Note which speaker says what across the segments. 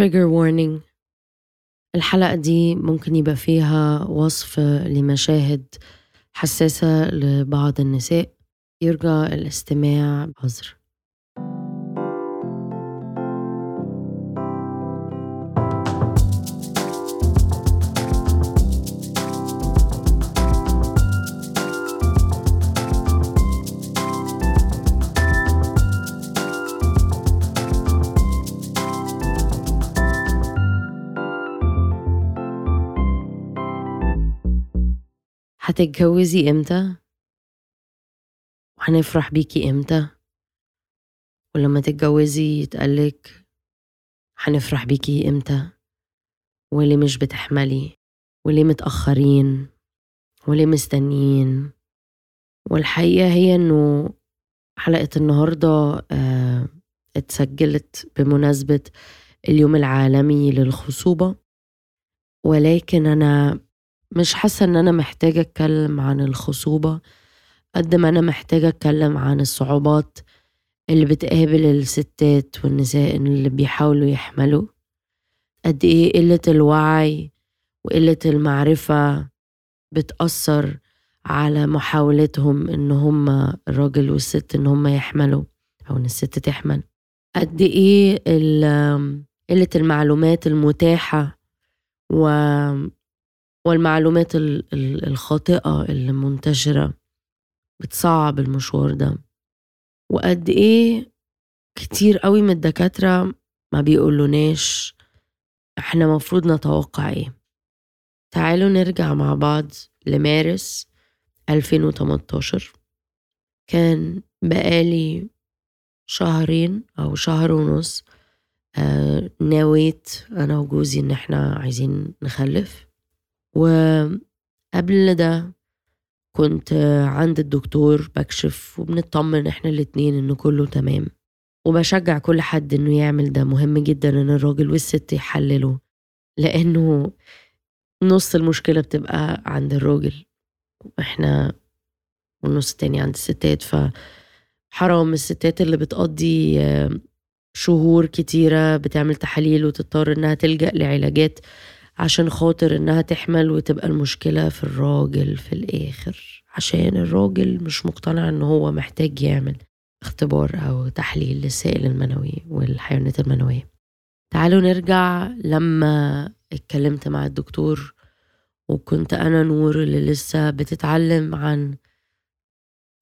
Speaker 1: trigger warning. الحلقة دي ممكن يبقى فيها وصف لمشاهد حساسة لبعض النساء. يرجى الاستماع بحذر هتتجوزي إمتى؟ وهنفرح بيكي إمتى؟ ولما تتجوزي يتقالك هنفرح بيكي إمتى؟ وليه مش بتحملي؟ وليه متأخرين؟ وليه مستنيين؟ والحقيقة هي إنه حلقة النهاردة آه اتسجلت بمناسبة اليوم العالمي للخصوبة. ولكن أنا مش حاسة إن أنا محتاجة أتكلم عن الخصوبة قد ما أنا محتاجة أتكلم عن الصعوبات اللي بتقابل الستات والنساء اللي بيحاولوا يحملوا. قد إيه قلة الوعي وقلة المعرفة بتأثر على محاولتهم إن هما الراجل والست إن هما يحملوا أو إن الست تحمل. قد إيه قلة المعلومات المتاحة و والمعلومات الخاطئة اللي منتشرة بتصعب المشوار ده. وقد إيه كتير قوي من الدكاترة ما بيقولوناش إحنا مفروض نتوقع إيه. تعالوا نرجع مع بعض لمارس 2018 كان بقالي شهرين أو شهر ونص آه نويت أنا وجوزي إن إحنا عايزين نخلف. وقبل ده كنت عند الدكتور بكشف وبنطمن إحنا الاتنين ان كله تمام. وبشجع كل حد إنه يعمل ده. مهم جدا إن الراجل والست يحللوا لأنه نص المشكلة بتبقى عند الراجل. وإحنا والنص التاني عند الستات. فحرام الستات اللي بتقضي شهور كتيرة بتعمل تحاليل وتضطر إنها تلجأ لعلاجات. عشان خاطر إنها تحمل وتبقى المشكلة في الراجل في الآخر. عشان الراجل مش مقتنع إن هو محتاج يعمل اختبار أو تحليل للسائل المنوي والحيوانات المنوية. تعالوا نرجع لما اتكلمت مع الدكتور وكنت أنا نور اللي لسه بتتعلم عن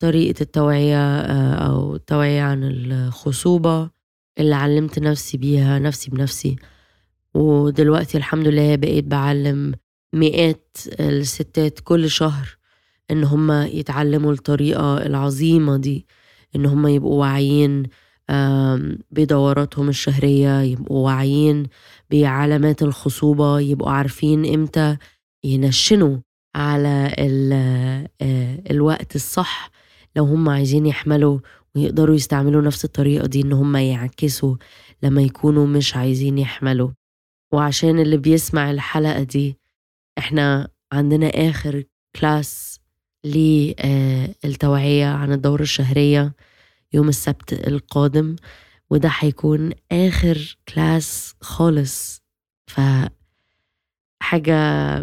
Speaker 1: طريقة التوعية أو التوعية عن الخصوبة اللي علمت نفسي بيها نفسي بنفسي. ودلوقتي الحمد لله بقيت بعلم مئات الستات كل شهر إن هم يتعلموا الطريقة العظيمة دي إن هم يبقوا واعيين بدوراتهم الشهرية يبقوا واعيين بعلامات الخصوبة يبقوا عارفين إمتى ينشنوا على الوقت الصح لو هم عايزين يحملوا ويقدروا يستعملوا نفس الطريقة دي إن هم يعكسوا لما يكونوا مش عايزين يحملوا. وعشان اللي بيسمع الحلقة دي إحنا عندنا آخر كلاس للتوعية عن الدورة الشهرية يوم السبت القادم وده هيكون آخر class خالص. ف حاجة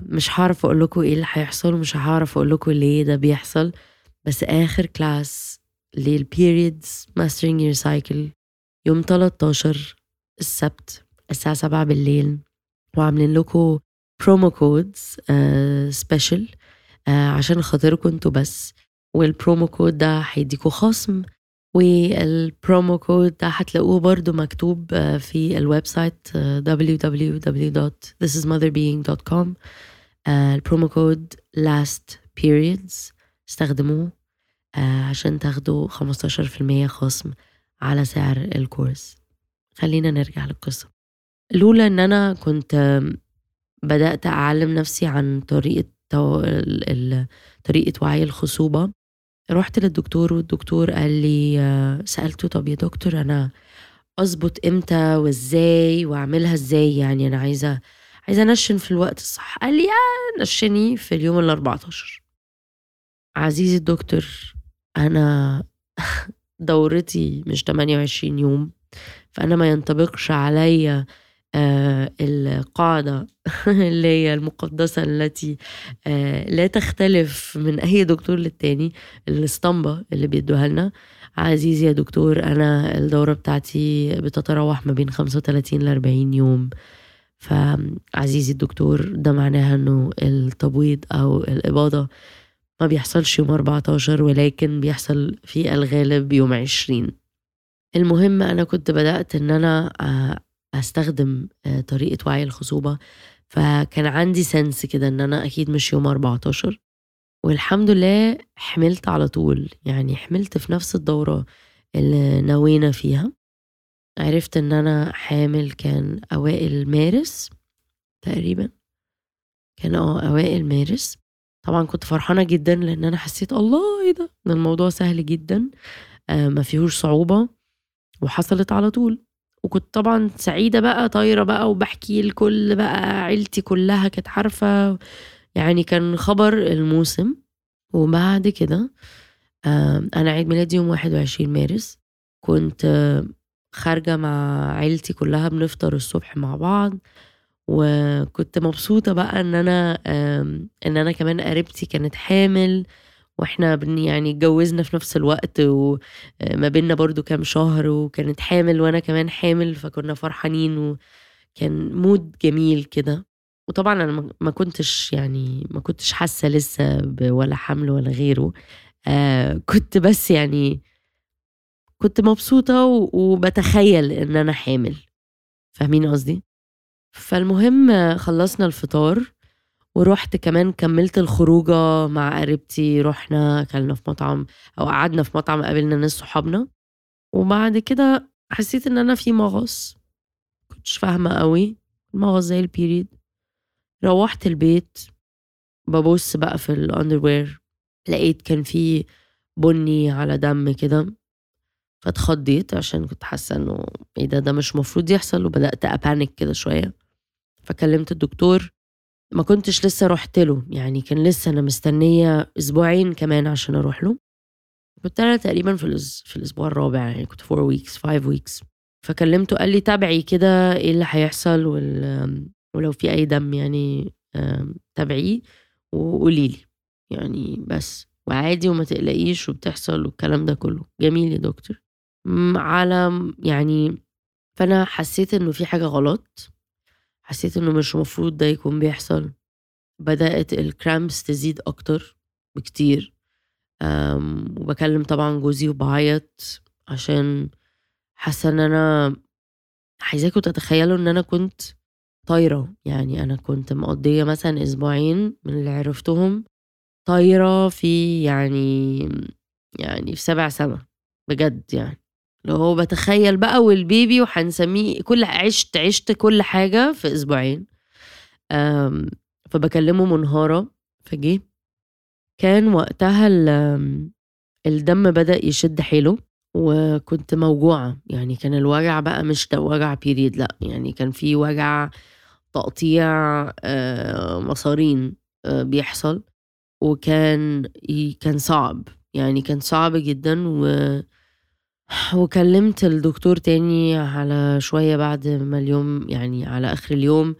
Speaker 1: مش هعرف أقول لكم إيه اللي هيحصل ومش هعرف أقول لكم ليه ده بيحصل بس آخر class لل periods mastering your cycle يوم 13 السبت. الساعة سبعة بالليل وعاملين لكم promo codes special عشان خاطركم أنتوا بس. وال promo code ده هيديكوا خصم وال promo code ده هتلاقوه برضو مكتوب uh, في ال website uh, www.thisismotherbeing.com ال promo code last periods استخدموه عشان تاخدوا 15% خصم على سعر ال course. خلينا نرجع للقصة. لولا إن أنا كنت بدأت أعلم نفسي عن طريقة طريقة وعي الخصوبة رحت للدكتور والدكتور قال لي سألته طب يا دكتور أنا أظبط إمتى وإزاي وأعملها إزاي؟ يعني أنا عايزة عايزة أنشن في الوقت الصح. قال لي آه نشني في اليوم ال 14 عزيزي الدكتور أنا دورتي مش 28 يوم فأنا ما ينطبقش عليا القاعدة اللي هي المقدسة التي آه لا تختلف من أي دكتور للتاني الاسطمبة اللي بيدوها لنا. عزيزي يا دكتور أنا الدورة بتاعتي بتتراوح ما بين 35 ل 40 يوم. فعزيزي الدكتور ده معناها إنه التبويض أو الإباضة ما بيحصلش يوم 14 ولكن بيحصل في الغالب يوم 20 المهم أنا كنت بدأت إن أنا أستخدم آه، طريقة وعي الخصوبة. فكان عندي سنس كده إن أنا أكيد مش يوم 14 والحمد لله حملت على طول. يعني حملت في نفس الدورة اللي نوينا فيها. عرفت إن أنا حامل كان أوائل مارس تقريبا. كان آه أوائل مارس. طبعا كنت فرحانة جدا لأن أنا حسيت الله إيه ده الموضوع سهل جدا. آه ما فيهوش صعوبة وحصلت على طول. وكنت طبعا سعيدة بقى طايرة بقى وبحكي لكل بقى عيلتي كلها كانت عارفة. يعني كان خبر الموسم وبعد كده أنا عيد ميلادي يوم واحد وعشرين مارس. كنت خارجة مع عيلتي كلها بنفطر الصبح مع بعض. وكنت مبسوطة بقى إن أنا إن أنا كمان قريبتي كانت حامل. وإحنا بن يعني اتجوزنا في نفس الوقت وما بيننا برضو كام شهر وكانت حامل وأنا كمان حامل فكنا فرحانين وكان مود جميل كده. وطبعا أنا ما كنتش يعني ما كنتش حاسة لسه ولا حمل ولا غيره. آه كنت بس يعني كنت مبسوطة وبتخيل إن أنا حامل. فاهمين قصدي؟ فالمهم خلصنا الفطار ورحت كمان كملت الخروجة مع قريبتي رحنا أكلنا في مطعم أو قعدنا في مطعم قابلنا ناس صحابنا. وبعد كده حسيت إن أنا في مغص. كنتش فاهمة قوي. مغص زي البيريد. روحت البيت. ببص بقى في الاندروير لقيت كان في بني على دم كده. فاتخضيت عشان كنت حاسة إنه إيه ده ده مش مفروض يحصل. وبدأت ابانك كده شوية. فكلمت الدكتور. ما كنتش لسه رحت له. يعني كان لسه أنا مستنية أسبوعين كمان عشان أروح له. كنت أنا تقريبا في في الأسبوع الرابع يعني كنت 4 weeks 5 weeks فكلمته قال لي تابعي كده إيه اللي هيحصل وال... ولو في أي دم يعني تابعيه وقولي لي. يعني بس. وعادي وما تقلقيش وبتحصل والكلام ده كله. جميل يا دكتور. على يعني فأنا حسيت إنه في حاجة غلط. حسيت إنه مش المفروض ده يكون بيحصل. بدأت ال cramps تزيد أكتر بكتير. وبكلم طبعا جوزي وبعيط عشان حاسة إن أنا عايزاكم تتخيلوا إن أنا كنت طايرة. يعني أنا كنت مقضية مثلا أسبوعين من اللي عرفتهم طايرة في يعني يعني في سبع سما بجد يعني. اللي هو بتخيل بقى والبيبي وهنسميه كل عشت عشت كل حاجة في أسبوعين. فبكلمه منهارة فجي. كان وقتها الدم بدأ يشد حيله وكنت موجوعة. يعني كان الوجع بقى مش وجع بيريد لأ يعني كان في وجع تقطيع مصارين بيحصل. وكان كان صعب. يعني كان صعب جدا و وكلمت الدكتور تاني على شوية بعد ما اليوم يعني على آخر اليوم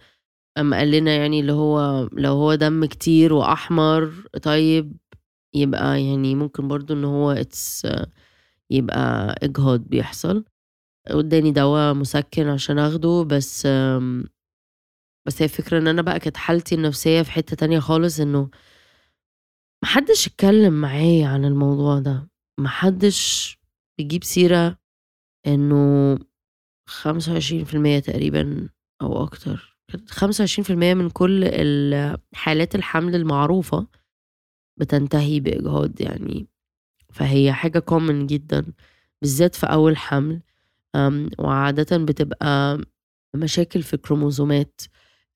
Speaker 1: أما قال لنا يعني اللي هو لو هو دم كتير وأحمر طيب يبقى يعني ممكن برضو إن هو اتس يبقى إجهاض بيحصل. واداني دواء مسكن عشان آخده بس بس هي الفكرة إن أنا بقى كانت حالتي النفسية في حتة تانية خالص إنه محدش اتكلم معايا عن الموضوع ده. محدش بيجيب سيرة إنه خمسة وعشرين في المية تقريبا أو أكتر. خمسة وعشرين في المية من كل حالات الحمل المعروفة بتنتهي بإجهاض يعني. فهي حاجة common جدا بالذات في أول حمل. وعادة بتبقى مشاكل في الكروموزومات.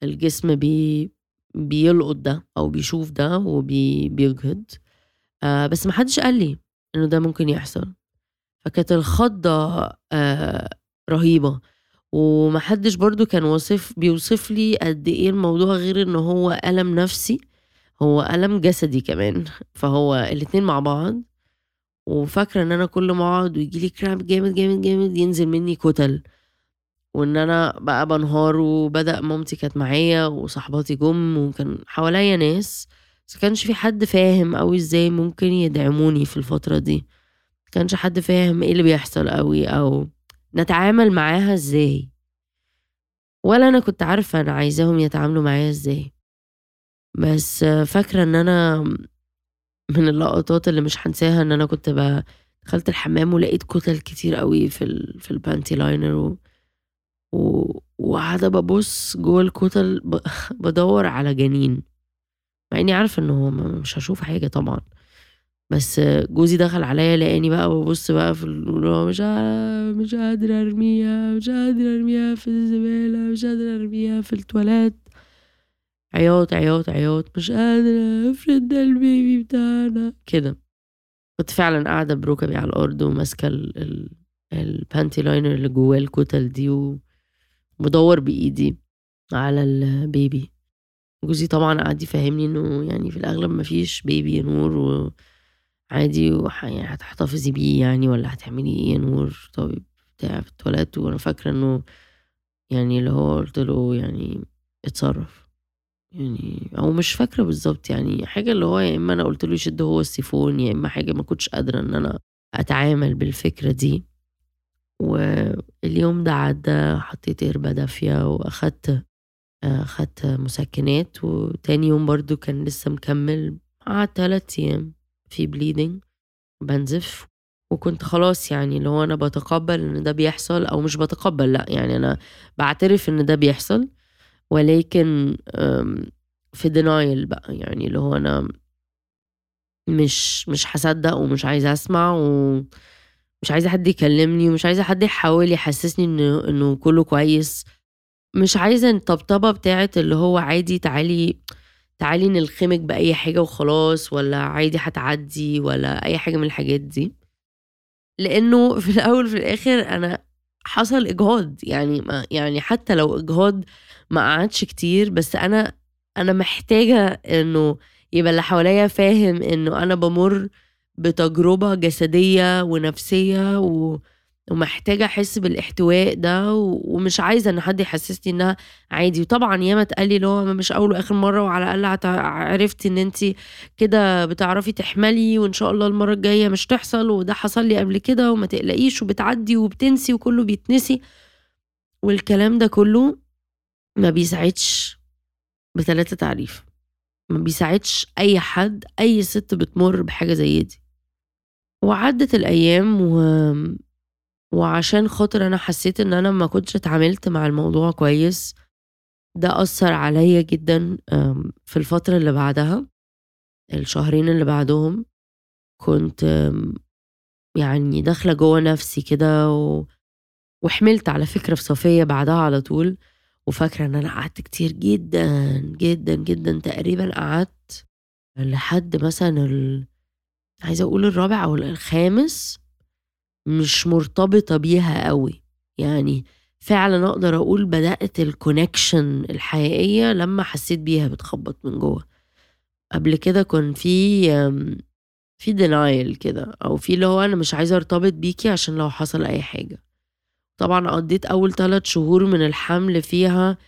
Speaker 1: الجسم بي بيلقط ده أو بيشوف ده وبيجهض آه، بس محدش قال لي إنه ده ممكن يحصل. فكانت الخضة آه رهيبة. ومحدش برضو كان وصف بيوصف لي قد إيه الموضوع غير إن هو ألم نفسي هو ألم جسدي كمان. فهو الاتنين مع بعض. وفاكرة إن أنا كل ما أقعد ويجيلي كرامب جامد جامد جامد ينزل مني كتل. وإن أنا بقى بانهار وبدأ مامتي كانت معايا وصاحباتي جُم وكان حواليّا ناس، بس كانش في حد فاهم أوي إزاي ممكن يدعموني في الفترة دي، كانش حد فاهم إيه اللي بيحصل أوي أو نتعامل معاها إزاي، ولا أنا كنت عارفة أنا عايزاهم يتعاملوا معايا إزاي. بس فاكرة إن أنا من اللقطات اللي مش هانساها إن أنا كنت ب دخلت الحمام ولقيت كُتل كتير أوي في ال في الpanty liner و و وقاعدة بابُص جوّه الكُتل ب بادوّر على جنين، مع إني عارفة إنه م مش هاشوف حاجة طبعًا، بس جوزي دخل عليّا لقاني بقى بابُص بقى في ال اللي مش مش قادرة أرميها، مش قادرة أرميها في الزبالة، مش قادرة أرميها في التواليت. عياط، عياط، عياط، مش قادرة افرض ده البيبي بتاعنا، كده. كنت فعلًا قاعدة بركبي على الأرض وماسكة ال ال الpanty liner اللي جواه الكُتل دي و وبادوّر بإيدي على البيبي. جوزي طبعًا قعد يفهّمني إنه يعني في الأغلب ما فيش بيبي نور وعادي وح يعني هتحتفظي بيه يعني والّا هتعملي يا نور طيب بتاع في التواليت وأنا فاكرة إنه يعني اللي هو قُلت له يعني اتصرّف. يعني أو مش فاكرة بالضبط يعني حاجة اللي هو يا إما أنا قُلت له يشد هو السيفون، يا إما حاجة ما كنتش قادرة إن أنا أتعامل بالفكرة دي. واليوم ده عدّى، حطيت قِربة دافية وأخدت أخدت مسكنات وتاني يوم برضه كان لسه مكمّل، قعدت 3 أيام في bleeding بانزف، وكنت خلاص يعني اللي هو أنا باتقبّل إن ده بيحصل أو مش باتقبّل لأ، يعني أنا باعترف إن ده بيحصل، ولكن في denial بقى، يعني اللي هو أنا مش مش هاصدّق ومش عايزة أسمع ومش عايزة حد يكلّمني ومش عايزة حد يحاول يحسّسني إنه إنه كُلّه كويس، مش عايزة الطبطبة بتاعة اللي هو عادي تعالي تعالي نلخمِك بأي حاجة وخلاص والّا عادي هتعدّي ولا أي حاجة من الحاجات دي. لإنه في الأول وفي الآخر أنا حصل إجهاض، يعني ما يعني حتى لو إجهاض ما قعدش كتير، بس أنا أنا محتاجة إنه يبقى اللي حواليّا فاهم إنه أنا بامُر بتجربة جسدية ونفسية و ومحتاجة أحس بالإحتواء ده ومش عايزة إن حد يحسّسني إنها عادي، وطبعًا ياما اتقال لي اللي هو مش أول وآخر مرّة وعلى الأقل هت عرفتِ إن أنتِ كده بتعرفي تحملي وإن شاء الله المرّة الجاية مش تحصل وده حصل لي قبل كده وما تقلقيش وبتعدّي وبتنسي وكُلّه بيتنسي، والكلام ده كُلّه ما بيساعدش ب3 تعريف، ما بيساعدش أي حد، أي سِت بتمُر بحاجة زي دي. وعدّت الأيام و وعشان خاطر أنا حسّيت إن أنا ما كنتش اتعاملت مع الموضوع كويس، ده أثّر عليّا جدًا في الفترة اللي بعدها، الشهرين اللي بعدهم، كنت يعني داخلة جوّه نفسي كده و وحملت على فكرة في صفيّة بعدها على طول، وفاكرة إن أنا قعدت كتير جدًا، جدًا، جدًا، تقريبًا قعدت لحد مثلًا ال عايزة أقول الرابع ال الخامس مش مرتبطة بيها أوي، يعني فعلًا أقدر أقول بدأت الconnection الحقيقية لمّا حسّيت بيها بتخبّط من جوّه، قبل كده كان في في denial كده أو في اللي هو أنا مش عايزة أرتبط بيكِ عشان لو حصل أي حاجة. طبعًا قضّيت أول 3 شهور من الحمل فيها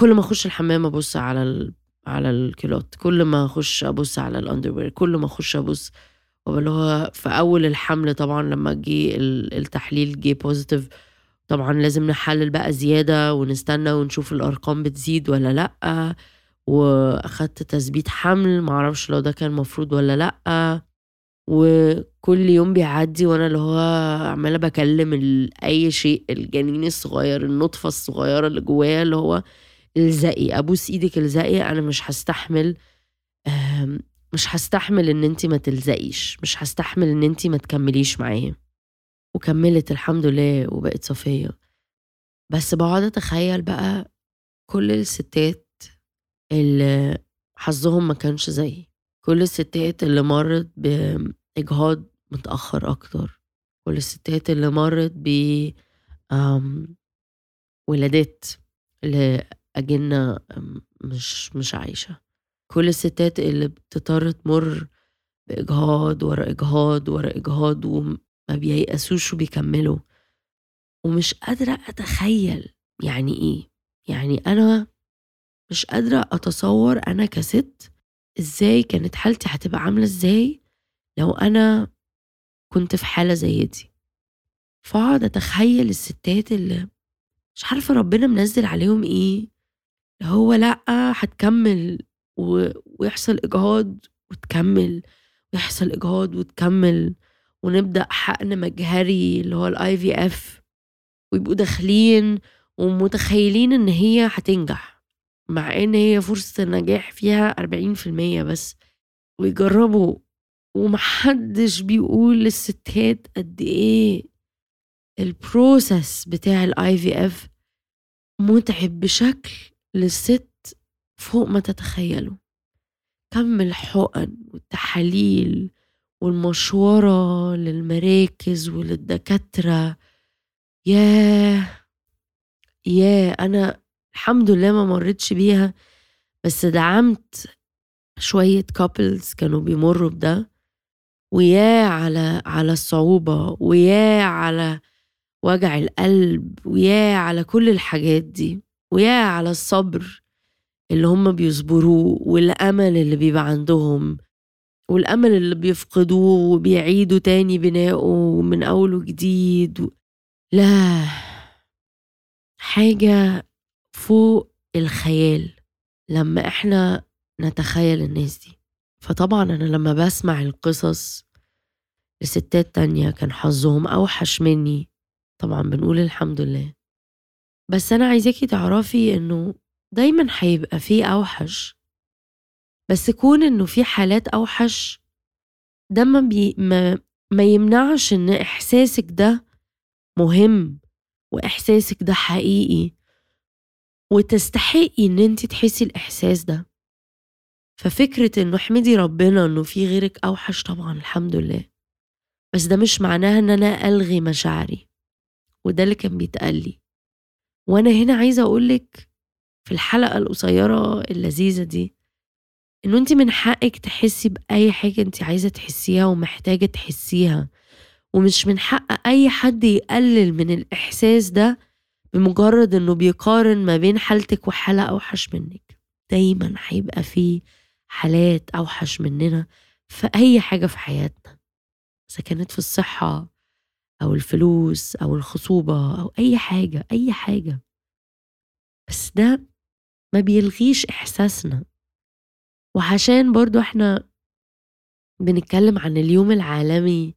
Speaker 1: كل ما أخُش الحمام أبُص على ال على الكيلوت، كل ما أخُش أبُص على الunderwear، كل ما أخُش أبُص وأبقى اللي هو في أول الحمل طبعًا لمّا جه ال التحليل جه positive طبعًا لازم نحلّل بقى زيادة ونستنى ونشوف الأرقام بتزيد والّا لأ، وأخدت تثبيت حمل ما أعرفش لو ده كان مفروض والّا لأ، وكل يوم بيعدّي وأنا اللي هو عمّالة باكلّم ال أي شيء الجنين الصغير، النطفة الصغيرة اللي جوايا اللي هو الزقي، أبوس إيدِك الزقي أنا مش هاستحمل آمم مش هاستحمل إن أنتِ ما تلزقيش، مش هاستحمل إن أنتِ ما تكمّليش معايا. وكمّلت الحمد لله وبقت صفيّة. بس باقعد أتخيّل بقى كل الستات اللي حظّهم ما كانش زيي، كل الستات اللي مرّت بإجهاض متأخّر أكتر، كل الستات اللي مرّت ب ولادات لأجنة مش مش عايشة، كل الستات اللي بتضطر تمُر بإجهاض ورا إجهاض ورا إجهاض وما بييأسوش وبيكمّلوا. ومش قادرة أتخيل يعني إيه. يعني أنا مش قادرة أتصور أنا كست إزاي كانت حالتي هتبقى عاملة إزاي لو أنا كنت في حالة زي دي. فأقعد أتخيل الستات اللي مش عارفة ربنا منزل عليهم إيه. هو لأ هتكمل و... ويحصل إجهاض وتكمل ويحصل إجهاض وتكمل ونبدأ حقن مجهري اللي هو ال IVF ويبقوا داخلين ومتخيلين إن هي هتنجح مع إن هي فرصة النجاح فيها 40% بس. ويجربوا ومحدش بيقول للستات قد إيه ال process بتاع ال IVF متعب بشكل للست فوق ما تتخيلوا. كم الحقن والتحاليل والمشاوير للمراكز وللدكاترة. ياه! ياه! أنا الحمد لله ما مرتش بيها بس دعمت شوية كابلز كانوا بيمروا بده. وياه على على الصعوبة وياه على وجع القلب وياه على كل الحاجات دي وياه على الصبر. اللي هم بيصبروه والأمل اللي بيبقى عندهم والأمل اللي بيفقدوه وبيعيدوا تاني بناؤه من أول وجديد و... لا حاجة فوق الخيال لما إحنا نتخيل الناس دي. فطبعا أنا لما بسمع القصص لستات تانية كان حظهم أوحش مني. طبعا بنقول الحمد لله. بس أنا عايزاكي تعرفي إنه دايما هيبقى فيه أوحش. بس كون إنه في حالات أوحش ده ما, بي ما, ما يمنعش إن إحساسك ده مهم وإحساسك ده حقيقي وتستحقي إن أنت تحسي الإحساس ده. ففكرة إنه احمدي ربنا إنه في غيرك أوحش طبعا الحمد لله. بس ده مش معناها إن أنا ألغي مشاعري وده اللي كان بيتقال لي. وأنا هنا عايزة أقولك في الحلقة القصيرة اللذيذة دي إنه أنت من حقك تحسي بأي حاجة أنت عايزة تحسيها ومحتاجة تحسيها ومش من حق أي حد يقلل من الإحساس ده بمجرد إنه بيقارن ما بين حالتك وحالة أوحش منك. دايما هيبقى فيه حالات أوحش مننا في أي حاجة في حياتنا إذا كانت في الصحة أو الفلوس أو الخصوبة أو أي حاجة أي حاجة. بس ده ما بيلغيش إحساسنا. وعشان برضو إحنا بنتكلم عن اليوم العالمي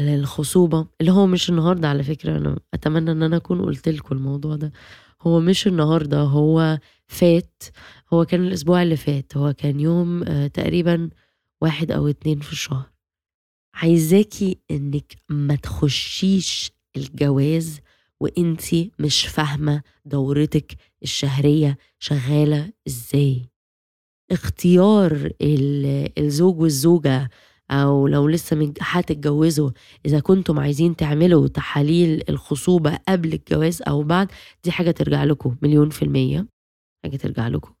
Speaker 1: للخصوبة اللي هو مش النهاردة على فكرة أنا أتمنى أن أنا أكون قلت لكم الموضوع ده. هو مش النهاردة هو فات هو كان الأسبوع اللي فات هو كان يوم آه، تقريبا واحد أو اتنين في الشهر. عايزاكي إنك ما تخشيش الجواز وإنتي مش فاهمة دورتك الشهرية شغالة إزاي. اختيار الزوج والزوجة أو لو لسه هتتجوزوا إذا كنتم عايزين تعملوا تحاليل الخصوبة قبل الجواز أو بعد دي حاجة ترجع لكم مليون في المية. حاجة ترجع لكم.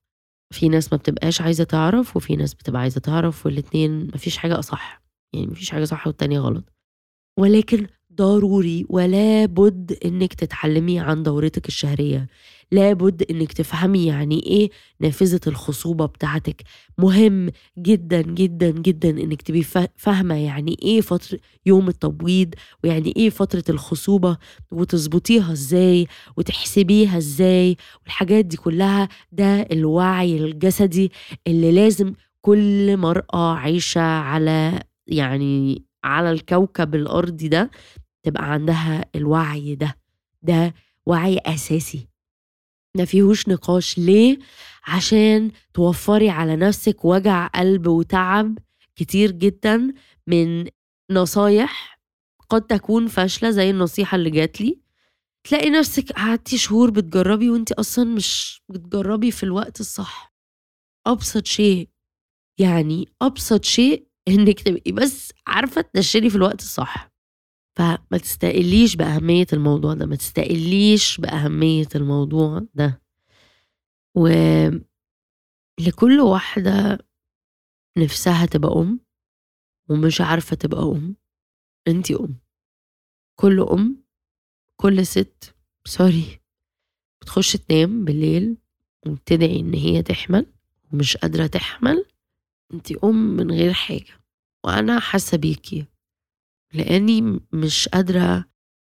Speaker 1: في ناس ما بتبقاش عايزة تعرف وفي ناس بتبقى عايزة تعرف والاتنين مفيش حاجة أصح. يعني مفيش حاجة صح والتانية غلط. ولكن ضروري ولا بد إنك تتعلمي عن دورتك الشهرية. لابد إنك تفهمي يعني إيه نافذة الخصوبة بتاعتك. مهم جدا جدا جدا إنك تبقي فاهمة يعني إيه فترة يوم التبويض ويعني إيه فترة الخصوبة وتظبطيها إزاي وتحسبيها إزاي والحاجات دي كلها. ده الوعي الجسدي اللي لازم كل مرأة عايشة على يعني على الكوكب الأرضي ده. تبقى عندها الوعي ده ده وعي أساسي. ما فيهوش نقاش. ليه؟ عشان توفري على نفسك وجع قلب وتعب كتير جدا من نصايح قد تكون فاشلة زي النصيحة اللي جات لي. تلاقي نفسك قعدتي شهور بتجربي وانت أصلا مش بتجربي في الوقت الصح. أبسط شيء يعني أبسط شيء إنك تبقي بس عارفة تنشري في الوقت الصح. فما تستقليش بأهمية الموضوع ده ما تستقليش بأهمية الموضوع ده. و لكل واحدة نفسها تبقى أم ومش عارفة تبقى أم. انتي أم. كل أم كل ست سوري بتخش تنام بالليل وبتدعي إن هي تحمل ومش قادرة تحمل. انتي أم من غير حاجة. وأنا حاسة بيكي لأني مش قادرة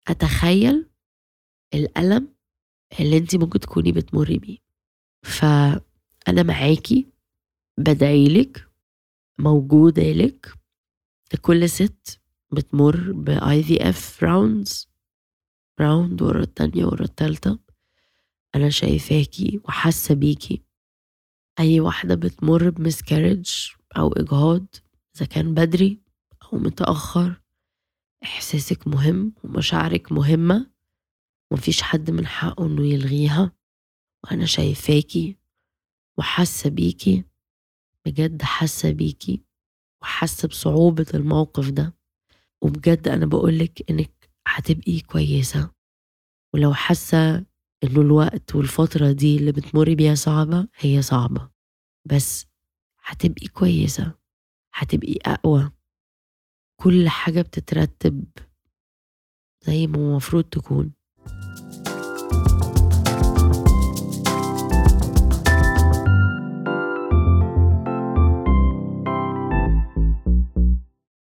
Speaker 1: أتخيل الألم اللي انتي ممكن تكوني بتمري بيه. فأنا معاكي بدعيلك موجودة لك. لكل ست بتمر ب IVF rounds round ورا التانية ورا التالتة. أنا شايفاكي وحاسة بيكي. أي واحدة بتمر بمسكارج أو إجهاض إذا كان بدري أو متأخر إحساسك مهم ومشاعرك مهمة ومفيش حد من حقه إنه يلغيها وأنا شايفاكي وحاسة بيكي بجد حاسة بيكي وحاسة بصعوبة الموقف ده. وبجد أنا بقولك إنك هتبقي كويسة. ولو حاسة إنه الوقت والفترة دي اللي بتمري بيها صعبة هي صعبة. بس هتبقي كويسة. هتبقي أقوى. كل حاجة بتترتب زي ما المفروض تكون.